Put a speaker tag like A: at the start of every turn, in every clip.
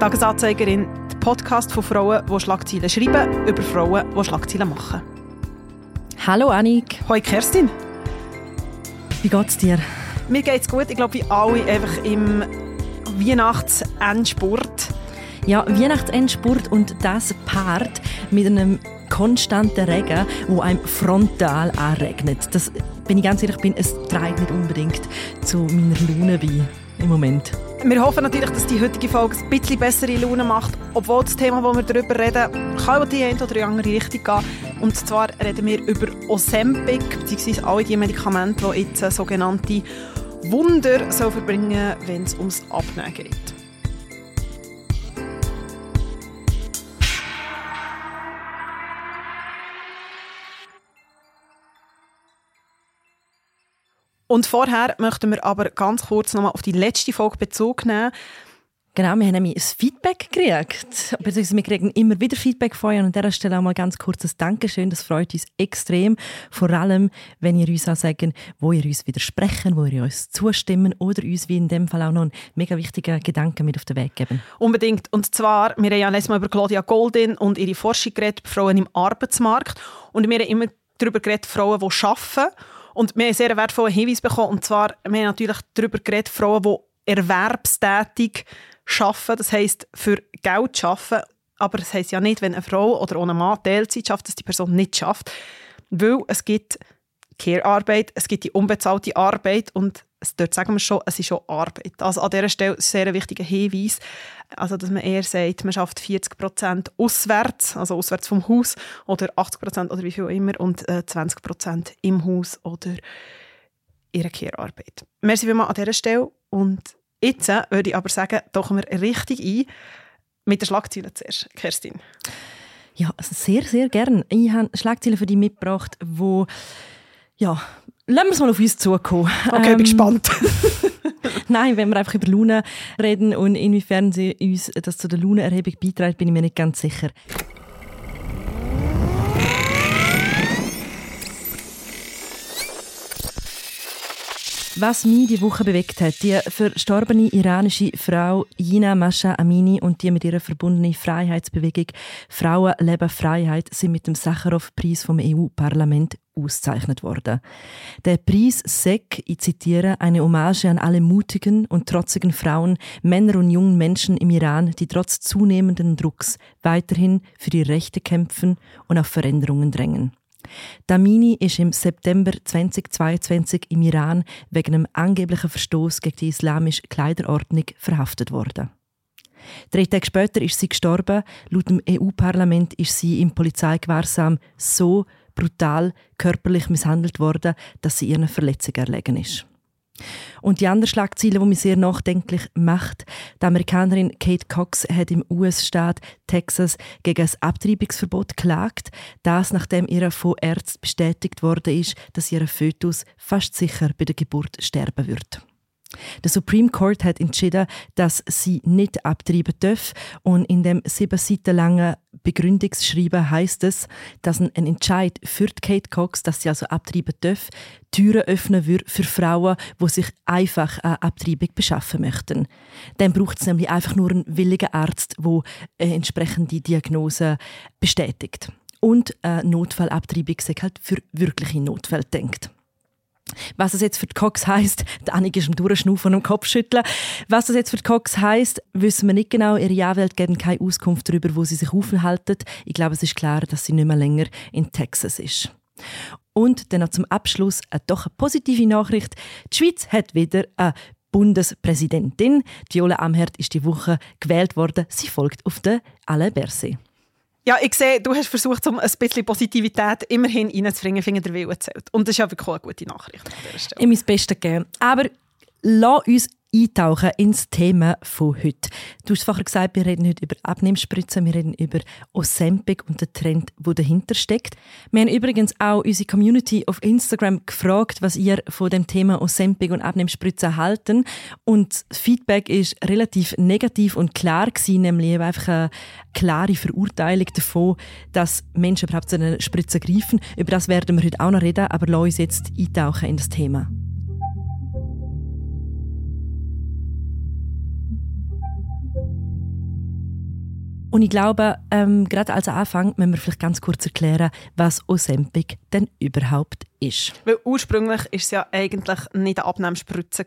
A: Tagesanzeigerin, der Podcast von Frauen, die Schlagzeilen schreiben, über Frauen, die Schlagzeilen machen.
B: Hallo Annik.
A: Hoi Kerstin.
B: Wie geht's dir?
A: Mir geht's gut. Ich glaube, wie alle einfach im Weihnachtsendspurt.
B: Ja, Weihnachtsendspurt und das paart mit einem konstanten Regen, wo einem frontal anregnet. Das bin ich ganz ehrlich, bin, es trägt nicht unbedingt zu meiner Laune bei im Moment.
A: Wir hoffen natürlich, dass die heutige Folge ein bisschen bessere Laune macht, obwohl das Thema, das wir darüber reden, kann in die eine oder andere Richtung gehen. Und zwar reden wir über Ozempic, beziehungsweise alle die Medikamente, die jetzt sogenannte Wunder so verbringen, wenn es ums Abnehmen geht. Und vorher möchten wir aber ganz kurz nochmal auf die letzte Folge Bezug nehmen.
B: Genau, wir haben nämlich ein Feedback gekriegt. Beziehungsweise wir kriegen immer wieder Feedback von euch. Und an dieser Stelle auch mal ganz kurzes Dankeschön. Das freut uns extrem. Vor allem, wenn ihr uns auch sagen, wo ihr uns widersprechen, wo ihr uns zustimmen oder uns wie in dem Fall auch noch einen mega wichtigen Gedanken mit auf den Weg geben.
A: Unbedingt. Und zwar, wir haben ja letztes Mal über Claudia Goldin und ihre Forschung geredet, Frauen im Arbeitsmarkt. Und wir haben immer darüber geredet, Frauen, die arbeiten. Und wir haben sehr wertvollen Hinweis bekommen. Und zwar, wir haben natürlich darüber geredet, Frauen, die erwerbstätig arbeiten, das heisst für Geld arbeiten. Aber das heisst ja nicht, wenn eine Frau oder ein Mann Teilzeit schafft, dass die Person nicht schafft. Weil es gibt Care-Arbeit, es gibt die unbezahlte Arbeit und dort sagen wir schon, es ist schon Arbeit. Also an dieser Stelle ist sehr ein wichtiger Hinweis, also dass man eher sagt, man schafft 40 Prozent auswärts, also auswärts vom Haus oder 80 Prozent oder wie viel immer und äh, 20 Prozent im Haus oder ihre Care-Arbeit. Merci vielmals an dieser Stelle und jetzt äh, würde ich aber sagen, tauchen wir richtig ein mit den Schlagzeilen zuerst. Kerstin.
B: Ja, sehr, sehr gern. Ich habe Schlagzeilen für dich mitgebracht, wo ja, lassen wir es mal auf uns zukommen.
A: Okay, ähm, bin gespannt.
B: Nein, wenn wir einfach über Laune reden und inwiefern sie uns das zu der Launenerhebung beiträgt, bin ich mir nicht ganz sicher. Was mich die Woche bewegt hat, die verstorbene iranische Frau Jina Masha Amini und die mit ihrer verbundene Freiheitsbewegung Frauen leben Freiheit sind mit dem Sacharow-Preis vom EU-Parlament ausgezeichnet worden. Der Preis SEC, ich zitiere, eine Hommage an alle mutigen und trotzigen Frauen, Männer und jungen Menschen im Iran, die trotz zunehmenden Drucks weiterhin für die Rechte kämpfen und auf Veränderungen drängen. Damini ist im September 2022 im Iran wegen einem angeblichen Verstoß gegen die islamische Kleiderordnung verhaftet worden. Drei Tage später ist sie gestorben. Laut dem EU-Parlament ist sie im Polizeigewahrsam so brutal körperlich misshandelt worden, dass sie ihren Verletzungen erlegen ist. Und die andere Schlagzeile, die mich sehr nachdenklich macht, die Amerikanerin Kate Cox hat im US-Staat Texas gegen ein Abtreibungsverbot geklagt, das nachdem ihr von Ärzten bestätigt worden ist, dass ihr Fötus fast sicher bei der Geburt sterben wird. Der Supreme Court hat entschieden, dass sie nicht abtreiben darf und in dem sieben Seiten langen Begründungsschreiben heißt es, dass ein Entscheid für Kate Cox, dass sie also abtreiben darf, Türen öffnen würde für Frauen, die sich einfach eine Abtreibung beschaffen möchten. Dann braucht es nämlich einfach nur einen willigen Arzt, der eine entsprechende Diagnose bestätigt. Und eine Notfallabtreibung sich halt für wirkliche Notfälle denkt. Was das jetzt für die Cox heisst, der Annik ist im Durchschnaufen und Kopfschütteln. Was das jetzt für die Cox heisst, wissen wir nicht genau. Ihre Anwälte geben keine Auskunft darüber, wo sie sich aufhalten. Ich glaube, es ist klar, dass sie nicht mehr länger in Texas ist. Und dann noch zum Abschluss eine doch eine positive Nachricht. Die Schweiz hat wieder eine Bundespräsidentin. Viola Amherd ist die Woche gewählt worden. Sie folgt auf der Alain Berset.
A: Ja, ich sehe, du hast versucht, um ein bisschen Positivität immerhin reinzubringen, finde, der Wille zählt. Und das ist ja wirklich eine gute Nachricht an dieser.
B: Ich mein Bestes geben. Aber lass uns eintauchen ins Thema von heute. Du hast vorher gesagt, wir reden heute über Abnehmspritzen, wir reden über Ozempic und den Trend, der dahinter steckt. Wir haben übrigens auch unsere Community auf Instagram gefragt, was ihr von dem Thema Ozempic und Abnehmspritzen halten und das Feedback ist relativ negativ und klar gewesen, nämlich einfach eine klare Verurteilung davon, dass Menschen überhaupt zu einer Spritze greifen. Über das werden wir heute auch noch reden, aber lass uns jetzt eintauchen in das Thema. Und ich glaube, ähm, gerade als Anfang müssen wir vielleicht ganz kurz erklären, was Ozempic denn überhaupt ist.
A: Weil ursprünglich war es ja eigentlich nicht eine Abnehmspritze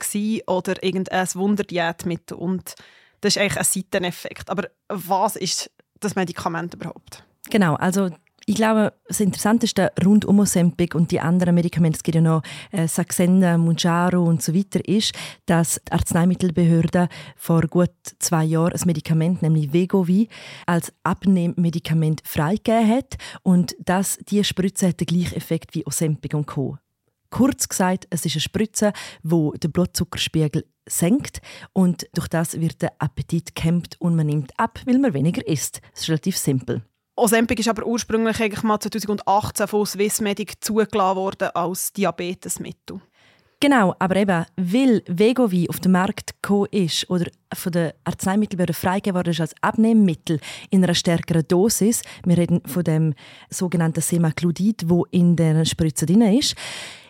A: oder irgendein Wunderdiätmittel. Und das ist eigentlich ein Seiteneffekt. Aber was ist das Medikament überhaupt?
B: Genau, also ich glaube, das Interessanteste rund um Ozempic und die anderen Medikamente, es gibt ja noch äh, Saxenda, Mounjaro und so weiter, ist, dass die Arzneimittelbehörde vor gut zwei Jahren ein Medikament, nämlich Vegovi, als Abnehmmedikament freigegeben hat und dass diese Spritze hat den gleichen Effekt wie Ozempic und Co. Kurz gesagt, es ist eine Spritze, wo der Blutzuckerspiegel senkt und durch das wird der Appetit kämpft und man nimmt ab, weil man weniger isst. Das ist relativ simpel.
A: Ozempic ist aber ursprünglich eigentlich mal 2018 von Swissmedic zugelassen worden als Diabetesmittel.
B: Genau, aber eben, weil Vegovi auf den Markt gekommen ist oder von der Arzneimittelbehörde freigegeben worden ist als Abnehmmittel in einer stärkeren Dosis, wir reden von dem sogenannten Semaglutid, wo in der Spritze drin ist,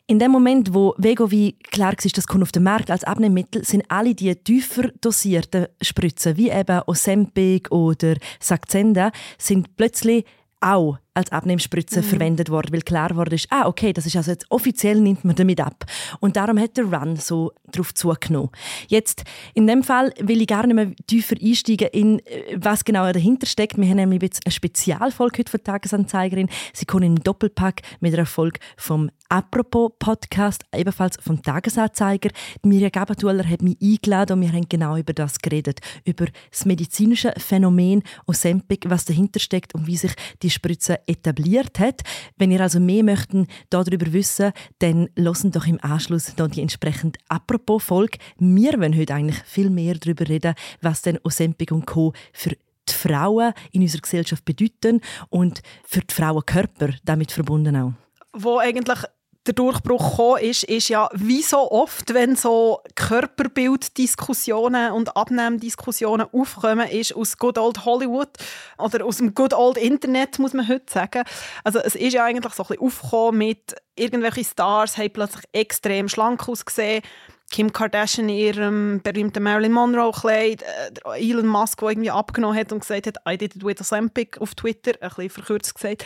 B: in dem Moment, wo Vegovi klar war, das kommt auf den Markt als Abnehmmittel, sind alle die tiefer dosierten Spritzen, wie eben Ozempic oder Saxenda, sind plötzlich auch als Abnehmspritze mhm. verwendet worden, weil klar wurde ist, ah, okay, das ist also jetzt offiziell nimmt man damit ab. Und darum hat der Run so darauf zugenommen. Jetzt, in dem Fall will ich gar nicht mehr tiefer einsteigen in, äh, was genau dahinter steckt. Wir haben nämlich jetzt eine Spezialfolge heute von Tagesanzeigerin. Sie kommen im Doppelpack mit einer Folge vom Apropos Podcast, ebenfalls vom Tagesanzeiger. Mirja Gabatuller hat mich eingeladen und wir haben genau über das geredet. Über das medizinische Phänomen Ozempic, was dahinter steckt und wie sich die Spritze etabliert hat. Wenn ihr also mehr möchten darüber wissen, dann lassen doch im Anschluss noch die entsprechende Apropos-Folge. Wir wollen heute eigentlich viel mehr darüber reden, was denn Ozempic und Co. für die Frauen in unserer Gesellschaft bedeuten und für die Frauenkörper damit verbunden auch.
A: Wo eigentlich der Durchbruch gekommen ist, ist ja, wie so oft, wenn so Körperbilddiskussionen und Abnehmdiskussionen aufkommen, ist aus Good Old Hollywood oder aus dem Good Old Internet, muss man heute sagen. Also es ist ja eigentlich so ein bisschen aufgekommen mit irgendwelchen Stars haben plötzlich extrem schlank ausgesehen. Kim Kardashian in ihrem berühmten Marilyn Monroe-Kleid, äh, Elon Musk, der irgendwie abgenommen hat und gesagt hat, I did it with Olympic auf Twitter, ein bisschen verkürzt gesagt.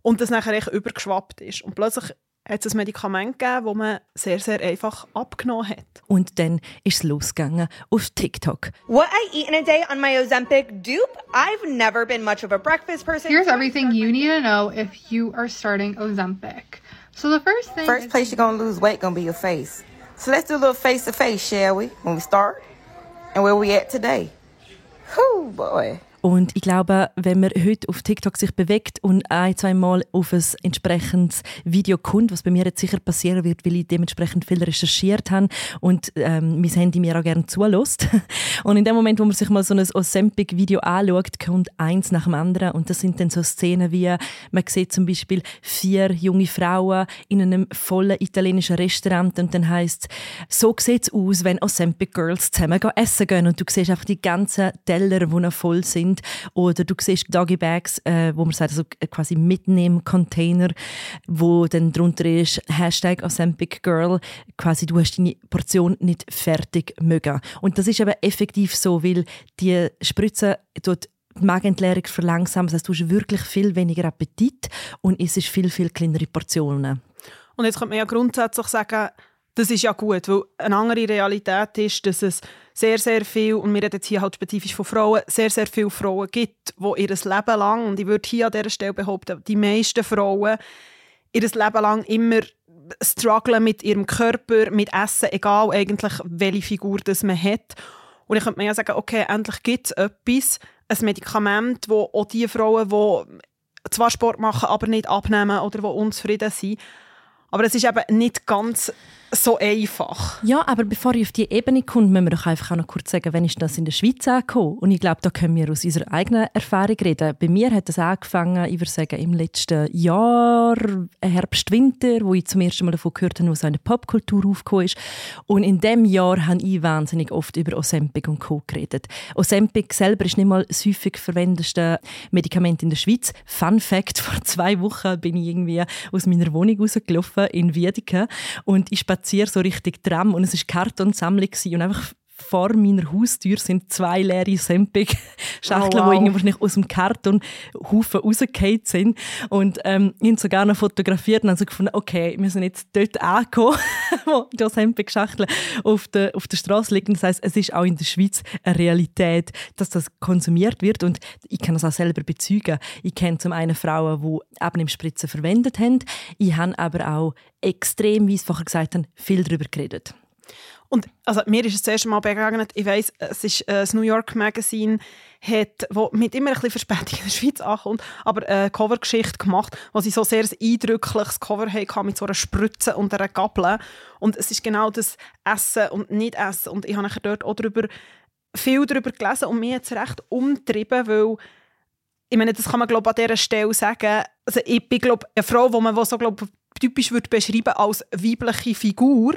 A: Und das nachher echt übergeschwappt ist. Und plötzlich hat es ein Medikament gegeben, das man sehr, sehr einfach abgenommen hat.
B: Und dann ist es losgegangen auf TikTok.
C: What I eat in a day on my Ozempic dupe? I've never been much of a breakfast person.
D: Here's everything you need to know if you are starting Ozempic. So the first thing
E: First place you're gonna lose weight gonna be your face. So let's do a little face to face, shall we? When we start? And where we at today? Whew, boy.
B: Und ich glaube, wenn man heute auf TikTok sich bewegt und ein, zwei Mal auf ein entsprechendes Video kommt, was bei mir jetzt sicher passieren wird, weil ich dementsprechend viel recherchiert habe und ähm, mein Handy mir auch gerne zulässt. Und in dem Moment, wo man sich mal so ein Ozempic-Video anschaut, kommt eins nach dem anderen. Und das sind dann so Szenen wie, man sieht zum Beispiel vier junge Frauen in einem vollen italienischen Restaurant und dann heißt so sieht es aus, wenn Ozempic Girls zusammen essen gehen. Und du siehst einfach die ganzen Teller, die noch voll sind sind. Oder du siehst Doggy Bags, äh, wo man sagt, also quasi mitnehmen Container, wo dann drunter ist Hashtag Ozempic Girl, quasi du hast deine Portion nicht fertig mögen. Und das ist aber effektiv so, weil die Spritze dort die Magenentleerung verlangsamen. Das heißt, du hast wirklich viel weniger Appetit und es ist viel, viel kleinere Portionen.
A: Und jetzt könnte man ja grundsätzlich sagen, das ist ja gut, weil eine andere Realität ist, dass es sehr, sehr viel, und wir reden jetzt hier halt spezifisch von Frauen, sehr, sehr viele Frauen gibt, die ihr Leben lang, und ich würde hier an dieser Stelle behaupten, die meisten Frauen ihr Leben lang immer strugglen mit ihrem Körper, mit Essen, egal eigentlich welche Figur das man hat. Und ich könnte mir ja sagen, okay, endlich gibt es etwas, ein Medikament, wo auch die Frauen, die zwar Sport machen, aber nicht abnehmen oder die unzufrieden sind, aber es ist eben nicht ganz so einfach.
B: Ja, aber bevor ich auf die Ebene komme, müssen wir doch einfach auch noch kurz sagen, wann ist das in der Schweiz angekommen? Und ich glaube, da können wir aus unserer eigenen Erfahrung reden. Bei mir hat das angefangen, ich würde sagen, im letzten Jahr, Herbst, Winter, wo ich zum ersten Mal davon gehört habe, wo so eine Popkultur aufgekommen ist. Und in dem Jahr habe ich wahnsinnig oft über Ozempic und Co. geredet. Ozempic selber ist nicht mal das häufig verwendeste Medikament in der Schweiz. Fun Fact, vor zwei Wochen bin ich irgendwie aus meiner Wohnung rausgelaufen in Wiedeke und ich spaziere so richtig Tram und es war Kartonsammlung und einfach vor meiner Haustür sind zwei leere Sempig-Schachteln,
A: Oh, wow.
B: die wahrscheinlich aus dem Karton Haufen rausgefallen sind. Und ähm, ich habe sogar noch fotografiert und habe so gefunden, okay, wir sind jetzt dort angekommen, wo die Sempig-Schachteln auf der, auf der Straße liegen. Das heisst, es ist auch in der Schweiz eine Realität, dass das konsumiert wird. Und ich kann das auch selber bezeugen. Ich kenne zum einen Frauen, die Abnehmspritzen verwendet haben. Ich habe aber auch extrem, wie ich es vorher gesagt habe, viel darüber geredet.
A: Und also, mir ist es das erste Mal begegnet, ich weiss, es ist äh, das New York Magazine, hat, wo mit immer ein bisschen Verspätung in der Schweiz ankommt, aber eine Covergeschichte gemacht, wo sie so sehr ein eindrückliches Cover hatten mit so einer Spritze und einer Gabel. Und es ist genau das Essen und Nicht-Essen. Und ich habe dort auch darüber, viel darüber gelesen und mich jetzt recht umtrieben, weil ich meine, das kann man glaube an dieser Stelle sagen. Also ich bin glaube eine Frau, die man wo so glaub, typisch würde beschreiben als weibliche Figur,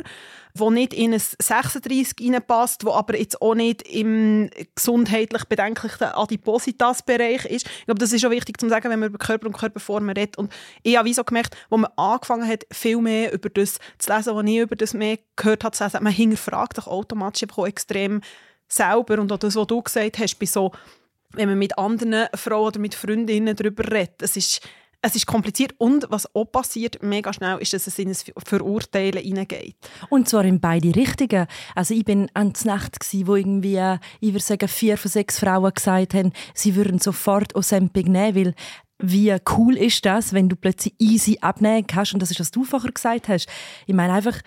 A: die nicht in ein 36 reinpasst, die aber jetzt auch nicht im gesundheitlich bedenklichen Adipositas-Bereich ist. Ich glaube, das ist auch wichtig zu sagen, wenn man über Körper und Körperformen redet. Und ich habe so gemerkt, wo man angefangen hat, viel mehr über das zu lesen, was ich über das mehr gehört habe, zu lesen, man hinterfragt sich automatisch auch extrem selber. Und auch das, was du gesagt hast, bei so wenn man mit anderen Frauen oder mit Freundinnen darüber redet. Es ist, es ist kompliziert und was auch passiert mega schnell, ist, dass es in ein Verurteilen hineingeht.
B: Und zwar in beide Richtungen. Also ich bin an der Nacht wo irgendwie, ich würde sagen, vier von sechs Frauen gesagt haben, sie würden sofort Ozempic nehmen, weil wie cool ist das, wenn du plötzlich easy abnehmen kannst und das ist, was du vorher gesagt hast. Ich meine einfach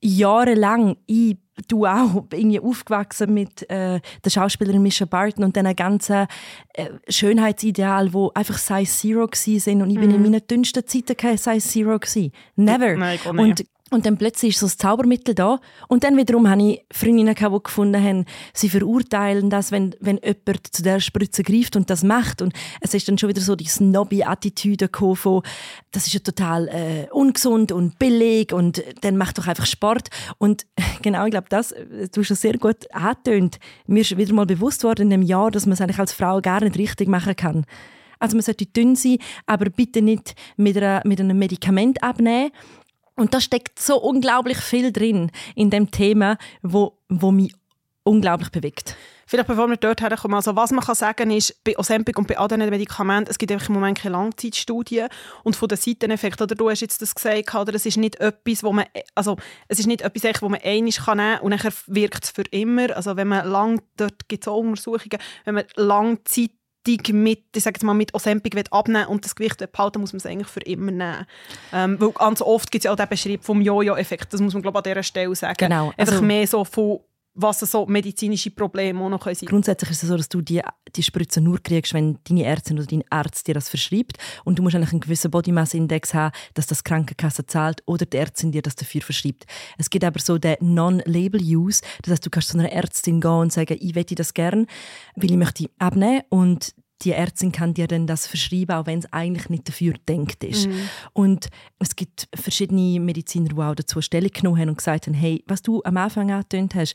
B: jahrelang, ich du auch irgendwie aufgewachsen mit äh, der Schauspielerin Misha Barton und diesen ganzen äh, Schönheitsideal, wo einfach Size Zero sind und ich bin in meinen dünnsten Zeiten kein Size Zero gsi. Never.
A: Nein,
B: und und dann plötzlich ist so das Zaubermittel da. Und dann wiederum habe ich Freundinnen, die gefunden haben, sie verurteilen das, wenn, wenn jemand zu der Spritze greift und das macht. Und es ist dann schon wieder so die Snobby-Attitüde von, das ist ja total äh, ungesund und billig und dann mach doch einfach Sport. Und genau, ich glaube, das, äh, du hast schon sehr gut angetönt. Mir ist wieder mal bewusst worden in dem Jahr, dass man es eigentlich als Frau gar nicht richtig machen kann. Also man sollte dünn sein, aber bitte nicht mit, einer, mit einem Medikament abnehmen. Und da steckt so unglaublich viel drin in dem Thema, wo, wo mich unglaublich bewegt.
A: Vielleicht bevor wir dort herkommen, also was man kann sagen ist, bei Ozempic und bei anderen Medikamenten, es gibt einfach im Moment keine Langzeitstudien und von den Seiteneffekten, oder du hast jetzt das gesagt, oder es ist nicht etwas, wo man, also es ist nicht etwas, wo man einmal kann nehmen und nachher wirkt es für immer. Also wenn man lang, dort gibt es auch Untersuchungen, wenn man langzeitig mit, ich sage jetzt mal, mit Ozempic will abnehmen und das Gewicht behalten, muss man es eigentlich für immer nehmen. Ähm, weil ganz oft gibt es ja auch den Beschrieb vom Jojo-Effekt, das muss man glaube ich an dieser Stelle sagen.
B: Genau,
A: Einfach
B: also-
A: mehr so von was so medizinische Probleme auch noch sein.
B: Grundsätzlich ist es so, dass du die, die Spritze nur kriegst, wenn deine Ärztin oder dein Arzt dir das verschreibt. Und du musst eigentlich einen gewissen Body Mass Index haben, dass das Krankenkasse zahlt oder die Ärztin dir das dafür verschreibt. Es gibt aber so den Non-Label-Use. Das heißt, du kannst zu einer Ärztin gehen und sagen, ich möchte das gern, weil ich möchte abnehmen und die Ärztin kann dir dann das verschreiben, auch wenn es eigentlich nicht dafür denkt ist. Und es gibt verschiedene Mediziner, die auch dazu Stellung genommen haben und gesagt haben, hey, was du am Anfang angetönt hast,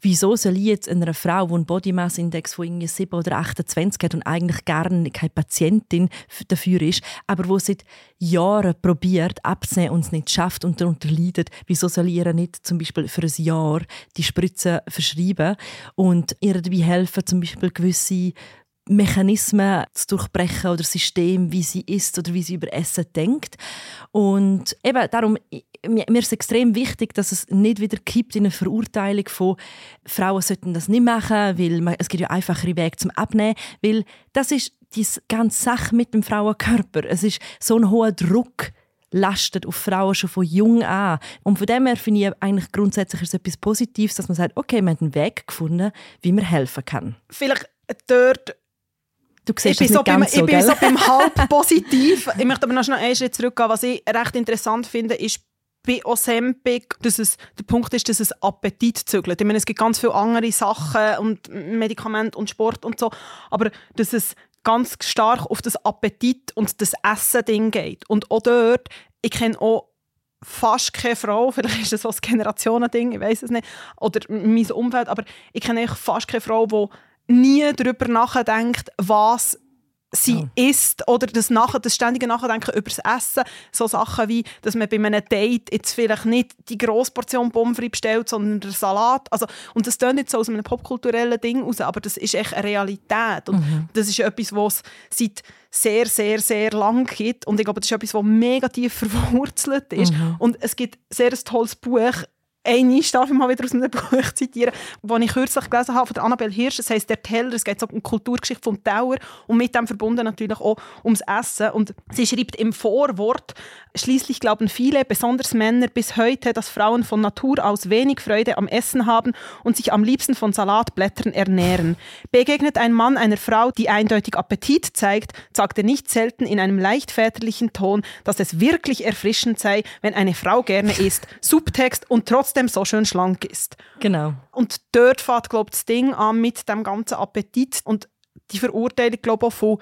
B: wieso soll ich jetzt einer Frau, die einen Body Mass Index von irgendwie 7 oder 28 hat und eigentlich gar keine Patientin dafür ist, aber wo seit Jahren probiert abzunehmen und es nicht schafft und darunter leidet, wieso soll ich ihr nicht zum Beispiel für ein Jahr die Spritze verschreiben und ihr dabei helfen, zum Beispiel gewisse Mechanismen zu durchbrechen oder System, wie sie isst oder wie sie über Essen denkt. Und eben darum, mir, ist extrem wichtig, dass es nicht wieder kippt in eine Verurteilung von Frauen sollten das nicht machen, weil es gibt ja einfachere Wege zum Abnehmen, weil das ist die ganze Sache mit dem Frauenkörper. Es ist so ein hoher Druck lastet auf Frauen schon von jung an. Und von dem her finde ich eigentlich grundsätzlich ist es etwas Positives, dass man sagt, okay, wir haben einen Weg gefunden, wie man helfen kann.
A: Vielleicht dort
B: Du
A: ich
B: siehst
A: bin,
B: es
A: so beim,
B: ganz
A: ich
B: so,
A: bin so beim halb positiv. ich möchte aber noch schnell einen Schritt zurückgehen. Was ich recht interessant finde, ist bei Ozempic, dass es, der Punkt ist, dass es Appetit zügelt. Ich meine, es gibt ganz viele andere Sachen und Medikamente und Sport und so, aber dass es ganz stark auf das Appetit und das Essen-Ding geht. Und auch dort, ich kenne auch fast keine Frau, vielleicht ist das so ein Generationending, ich weiß es nicht, oder mein Umfeld, aber ich kenne fast keine Frau, die nie darüber nachdenkt, was sie
B: Oh.
A: isst oder das, nachher, das ständige Nachdenken über das Essen. So Sachen wie, dass man bei einem Date jetzt vielleicht nicht die grosse Portion Pommes frites bestellt, sondern den Salat. Also, und das klingt nicht so aus einem popkulturellen Ding raus, aber das ist echt eine Realität. Und das ist etwas, was seit sehr, sehr, sehr lang gibt. Und ich glaube, das ist etwas, das mega tief verwurzelt ist. Und es gibt sehr ein tolles Buch, eine darf ich mal wieder aus einem Buch zitieren, das ich kürzlich gelesen habe von Annabelle Hirsch. Es heisst «Der Teller». Es geht so um die Kulturgeschichte vom Teller und mit dem verbunden natürlich auch ums Essen. Und sie schreibt im Vorwort, «Schließlich glauben viele, besonders Männer, bis heute, dass Frauen von Natur aus wenig Freude am Essen haben und sich am liebsten von Salatblättern ernähren. Begegnet ein Mann einer Frau, die eindeutig Appetit zeigt, sagt er nicht selten in einem leicht väterlichen Ton, dass es wirklich erfrischend sei, wenn eine Frau gerne isst, Subtext und trotzdem so schön schlank ist.
B: Genau.
A: Und dort fängt, glaube ich, das Ding an mit dem ganzen Appetit und die Verurteilung, glaube ich, auch von,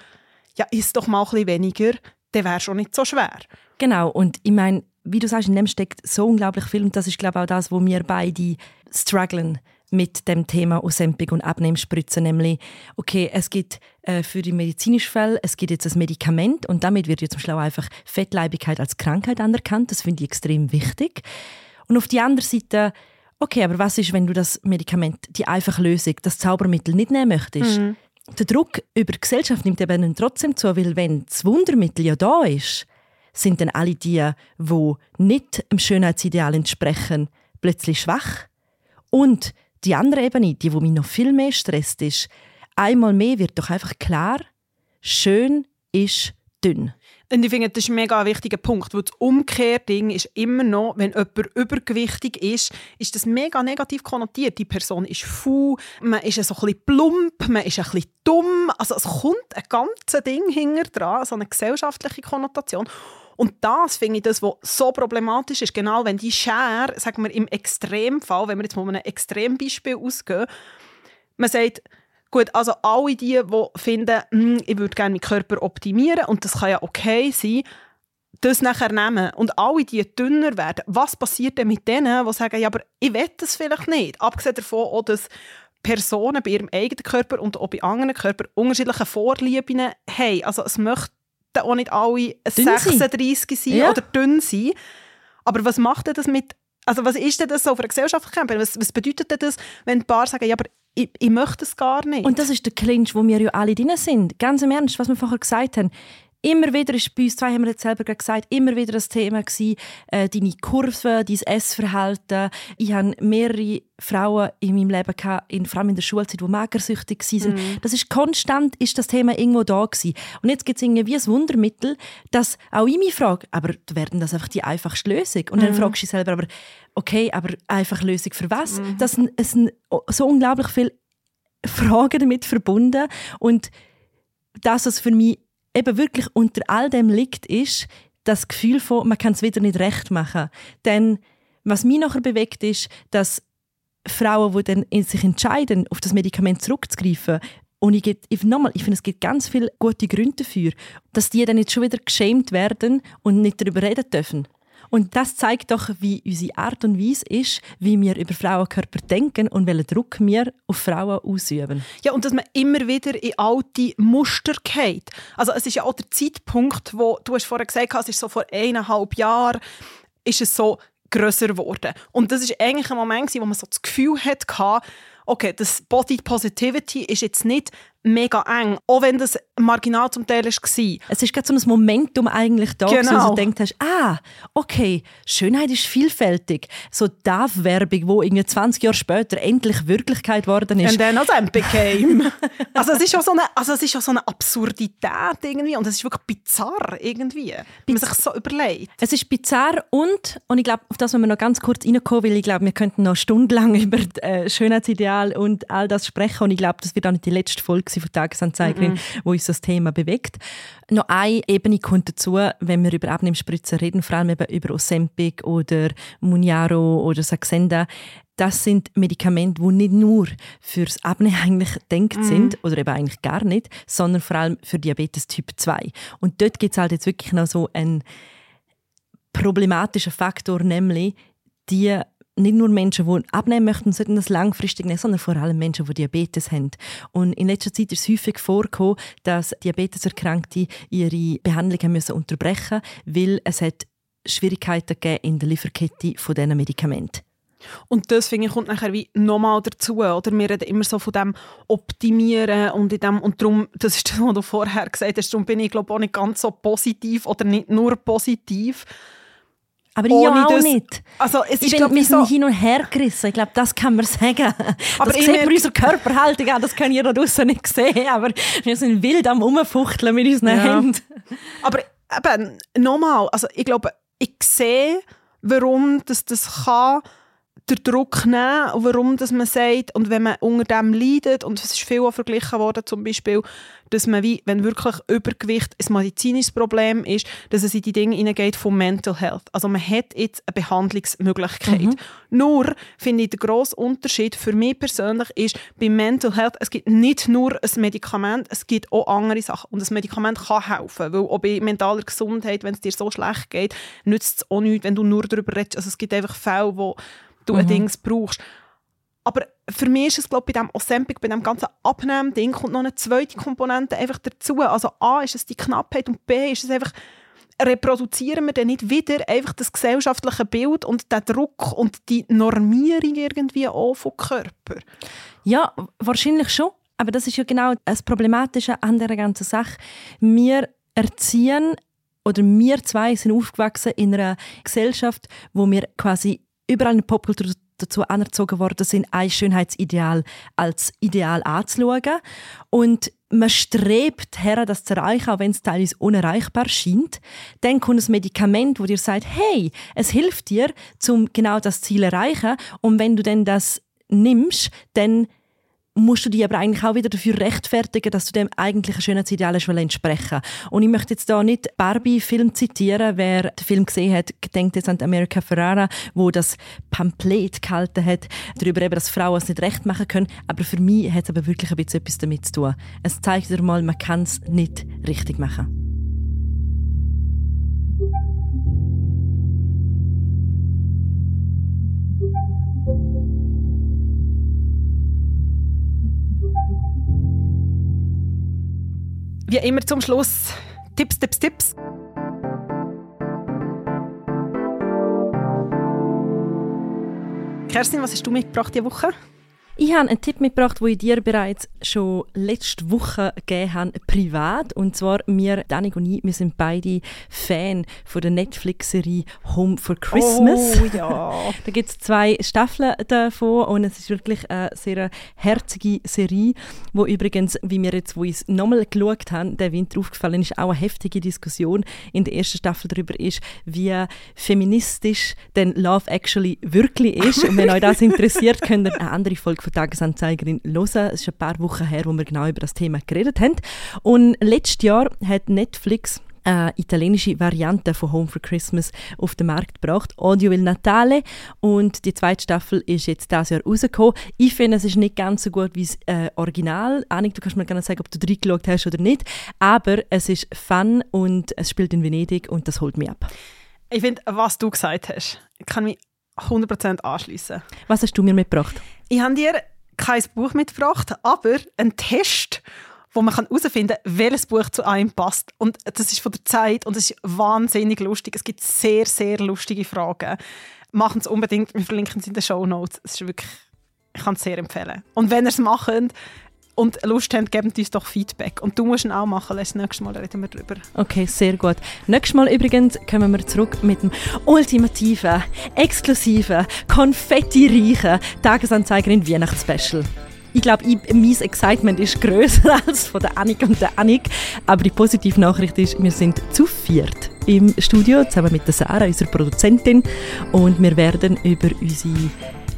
A: ja, isst doch mal ein bisschen weniger, dann wäre schon nicht so schwer.
B: Genau, und ich meine, wie du sagst, in dem steckt so unglaublich viel und das ist, glaube ich, auch das, wo wir beide strugglen mit dem Thema Ozempic und Abnehmspritzen, nämlich, okay, es gibt äh, für die medizinischen Fälle, es gibt jetzt ein Medikament und damit wird jetzt zum Schluss einfach Fettleibigkeit als Krankheit anerkannt, das finde ich extrem wichtig. Und auf die andere Seite, okay, aber was ist, wenn du das Medikament, die einfache Lösung, das Zaubermittel nicht nehmen möchtest? Der Druck über die Gesellschaft nimmt eben dann trotzdem zu, weil wenn das Wundermittel ja da ist, sind dann alle die, die nicht dem Schönheitsideal entsprechen, plötzlich schwach. Und die andere Ebene, die, die mich noch viel mehr stresst, ist, einmal mehr wird doch einfach klar, schön ist dünn.
A: Und ich finde, das ist ein mega wichtiger Punkt, weil das Umkehrding ist immer noch, wenn jemand übergewichtig ist, ist das mega negativ konnotiert. Die Person ist faul, man ist ein bisschen plump, man ist ein bisschen dumm. Also es kommt ein ganzes Ding hinter dran, so eine gesellschaftliche Konnotation. Und das finde ich das, was so problematisch ist, genau wenn die Schere, sagen wir im Extremfall, wenn wir jetzt mal einem Extrembeispiel ausgehen, man sagt, gut, also alle die, die finden, «Hm, ich würde gerne meinen Körper optimieren und das kann ja okay sein, das nachher nehmen und alle die dünner werden, was passiert denn mit denen, die sagen, ja, aber ich will das vielleicht nicht? Abgesehen davon auch, dass Personen bei ihrem eigenen Körper und auch bei anderen Körpern unterschiedliche Vorlieben haben. Also es möchten auch nicht alle
B: Dünn sein.
A: 36 sein
B: Ja.
A: oder dünn sein. Aber was macht denn das mit, also was ist denn das so für eine gesellschaftliche Campaign? Was, was bedeutet denn das, wenn ein paar sagen, ja, aber ich, ich möchte es gar nicht?
B: Und das ist der Clinch, wo wir ja alle drin sind. Ganz im Ernst, was wir vorher gesagt haben. Immer wieder ist bei uns zwei, haben wir jetzt selber gesagt, immer wieder das Thema gewesen, äh, deine Kurve, dein Essverhalten. Ich habe mehrere Frauen in meinem Leben gehabt, in, vor allem in der Schulzeit, die magersüchtig waren. Das ist konstant, ist das Thema irgendwo da gewesen. Und jetzt gibt es irgendwie ein Wundermittel, dass auch ich mich frage, aber werden das einfach die einfachste Lösung? Und dann fragst du dich selber, aber okay, aber einfache Lösung für was? Das sind, es sind so unglaublich viele Fragen damit verbunden und das, was für mich eben wirklich unter all dem liegt, ist das Gefühl von, man kann es wieder nicht recht machen. Denn was mich nachher bewegt, ist, dass Frauen, die dann sich entscheiden, auf das Medikament zurückzugreifen, und ich, ich, nochmal, ich finde, es gibt ganz viele gute Gründe dafür, dass die dann jetzt schon wieder geschämt werden und nicht darüber reden dürfen. Und das zeigt doch, wie unsere Art und Weise ist, wie wir über Frauenkörper denken und welchen Druck wir auf Frauen ausüben.
A: Ja, und dass man immer wieder in alte Muster geht. Also es ist ja auch der Zeitpunkt, wo du hast vorher gesagt hast, es ist so vor eineinhalb Jahren, ist es so grösser geworden. Und das ist eigentlich ein Moment, wo man so das Gefühl hatte, okay, das Body Positivity ist jetzt nicht mega eng, auch wenn das marginal zum Teil war.
B: Es ist gerade so ein Momentum eigentlich da,
A: Genau.
B: genau. wo du denkst, ah, okay, Schönheit ist vielfältig. So die Werbung, wo irgendwie 20 Jahre später endlich Wirklichkeit geworden ist.
A: And then Ozempic came. also es ist auch so eine, also es ist auch so eine Absurdität irgendwie und es ist wirklich bizarr irgendwie, wenn man sich so überlegt.
B: Es ist bizarr und, und ich glaube, auf das müssen wir noch ganz kurz reinkommen, weil ich glaube, wir könnten noch stundenlang über das äh, Schönheitsideal und all das sprechen und ich glaube, das wird auch nicht die letzte Folge von Tagesanzeigerin, wo uns das Thema bewegt. Noch eine Ebene kommt dazu, wenn wir über Abnehmspritzen reden, vor allem eben über Ozempic oder Muniaro oder Saxenda. Das sind Medikamente, die nicht nur fürs Abnehmen eigentlich gedacht sind, oder eben eigentlich gar nicht, sondern vor allem für Diabetes Typ 2. Und dort gibt es halt jetzt wirklich noch so einen problematischen Faktor, nämlich die nicht nur Menschen, die abnehmen möchten, sollten das langfristig nehmen, sondern vor allem Menschen, die Diabetes haben. Und in letzter Zeit ist es häufig vorgekommen, dass Diabeteserkrankte ihre Behandlung haben müssen unterbrechen weil es hat Schwierigkeiten gegeben in der Lieferkette von diesen Medikamenten.
A: Und das, finde ich, kommt nachher wie nochmal dazu. Oder? Wir reden immer so von dem Optimieren und, in dem, und darum, das ist das, was du vorher gesagt hast, darum bin ich glaube auch nicht ganz so positiv oder nicht nur positiv.
B: Aber ich auch
A: das,
B: nicht.
A: Also es
B: ich
A: ist,
B: bin, wir
A: so,
B: sind hin und her gerissen. Ich glaube, das kann man sagen.
A: Aber
B: das sieht man unserer Körperhaltung an. Das könnt ihr da draussen nicht sehen. Aber wir sind wild am Rumfuchteln mit unseren
A: Ja.
B: Händen.
A: Aber eben, nochmal, also ich glaube, ich sehe, warum das, das kann der Druck nehmen warum dass man sagt, und wenn man unter dem leidet, und es ist viel auch verglichen worden, zum Beispiel, dass man wie, wenn wirklich Übergewicht ein medizinisches Problem ist, dass es in die Dinge hineingeht von Mental Health. Also man hat jetzt eine Behandlungsmöglichkeit. Nur finde ich, der grosse Unterschied für mich persönlich ist, bei Mental Health, es gibt nicht nur ein Medikament, es gibt auch andere Sachen. Und das Medikament kann helfen, weil auch bei mentaler Gesundheit, wenn es dir so schlecht geht, nützt es auch nichts, wenn du nur darüber redest. Also es gibt einfach Fälle, wo du ein Ding brauchst. Aber für mich ist es, glaube ich, bei dem Ozempic, bei dem ganzen Abnehmen-Ding, kommt noch eine zweite Komponente einfach dazu. Also A ist es die Knappheit und B ist es einfach, reproduzieren wir dann nicht wieder einfach das gesellschaftliche Bild und den Druck und die Normierung irgendwie auch vom Körper.
B: Ja, wahrscheinlich schon. Aber das ist ja genau das Problematische an der ganzen Sache. Wir erziehen oder wir zwei sind aufgewachsen in einer Gesellschaft, wo wir quasi überall in der Popkultur dazu anerzogen worden sind, ein Schönheitsideal als Ideal anzuschauen. Und man strebt her, das zu erreichen, auch wenn es teilweise unerreichbar scheint. Dann kommt ein Medikament, wo dir sagt, hey, es hilft dir, um genau das Ziel zu erreichen. Und wenn du dann das nimmst, dann musst du dich aber eigentlich auch wieder dafür rechtfertigen, dass du dem eigentlichen Schönheitsideal entsprechen Und ich möchte jetzt da nicht Barbie-Film zitieren. Wer den Film gesehen hat, denkt jetzt an America Ferrara, wo das Pamphlet gehalten hat, darüber eben, dass Frauen es nicht recht machen können. Aber für mich hat es aber wirklich ein bisschen etwas damit zu tun. Es zeigt dir mal, man kann es nicht richtig machen.
A: Wie immer zum Schluss Tipps, Tipps, Tipps. Kerstin, was hast du mitgebracht diese Woche?
B: Ich habe einen Tipp mitgebracht, den ich dir bereits schon letzte Woche gegeben habe, privat. Und zwar, wir, Danik und ich, wir sind beide Fan von der Netflix-Serie Home for Christmas.
A: Oh ja.
B: Da gibt es zwei Staffeln davon und es ist wirklich eine sehr herzige Serie, wo übrigens, wie wir jetzt, wo ich es nochmal geschaut haben, der Winter aufgefallen ist, auch eine heftige Diskussion in der ersten Staffel darüber ist, wie feministisch denn Love Actually wirklich ist. Und wenn euch das interessiert, könnt ihr eine andere Folge von Tagesanzeigerin hören. Es ist ein paar Wochen her, wo wir genau über das Thema geredet haben. Und letztes Jahr hat Netflix eine italienische Variante von Home for Christmas auf den Markt gebracht, Odio il Natale und die zweite Staffel ist jetzt dieses Jahr rausgekommen. Ich finde, es ist nicht ganz so gut wie das äh, Original. Annik, du kannst mir gerne sagen, ob du reingeschaut hast oder nicht, aber es ist fun und es spielt in Venedig und das holt mich ab.
A: Ich finde, was du gesagt hast, kann mich 100% anschließen.
B: Was hast du mir mitgebracht?
A: Ich habe dir kein Buch mitgebracht, aber einen Test, wo man herausfinden kann, welches Buch zu einem passt. Und das ist von der Zeit und es ist wahnsinnig lustig. Es gibt sehr, sehr lustige Fragen. Machen es unbedingt, wir verlinken es in den Show Notes. Es ist wirklich, ich kann es sehr empfehlen. Und wenn ihr es macht und Lust habt, gebt uns doch Feedback. Und du musst ihn auch machen, das nächste Mal reden wir darüber.
B: Okay, sehr gut. Nächstes Mal übrigens kommen wir zurück mit dem ultimativen, exklusiven, konfettireichen Tagesanzeigerin Weihnachtsspecial. Ich glaube, mein Excitement ist grösser als von der Annik und der Annik. Aber die positive Nachricht ist, wir sind zu viert im Studio, zusammen mit der Sarah, unserer Produzentin. Und wir werden über unsere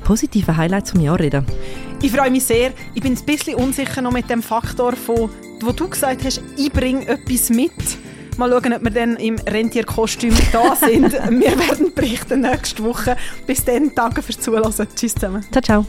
B: positiven Highlights vom Jahr reden.
A: Ich freue mich sehr. Ich bin ein bisschen unsicher noch mit dem Faktor, von, wo du gesagt hast, ich bringe etwas mit. Mal schauen, ob wir dann im Rentierkostüm da sind. wir werden berichten nächste Woche. Bis dann, danke fürs Zuhören. Tschüss zusammen.
B: Ciao, ciao.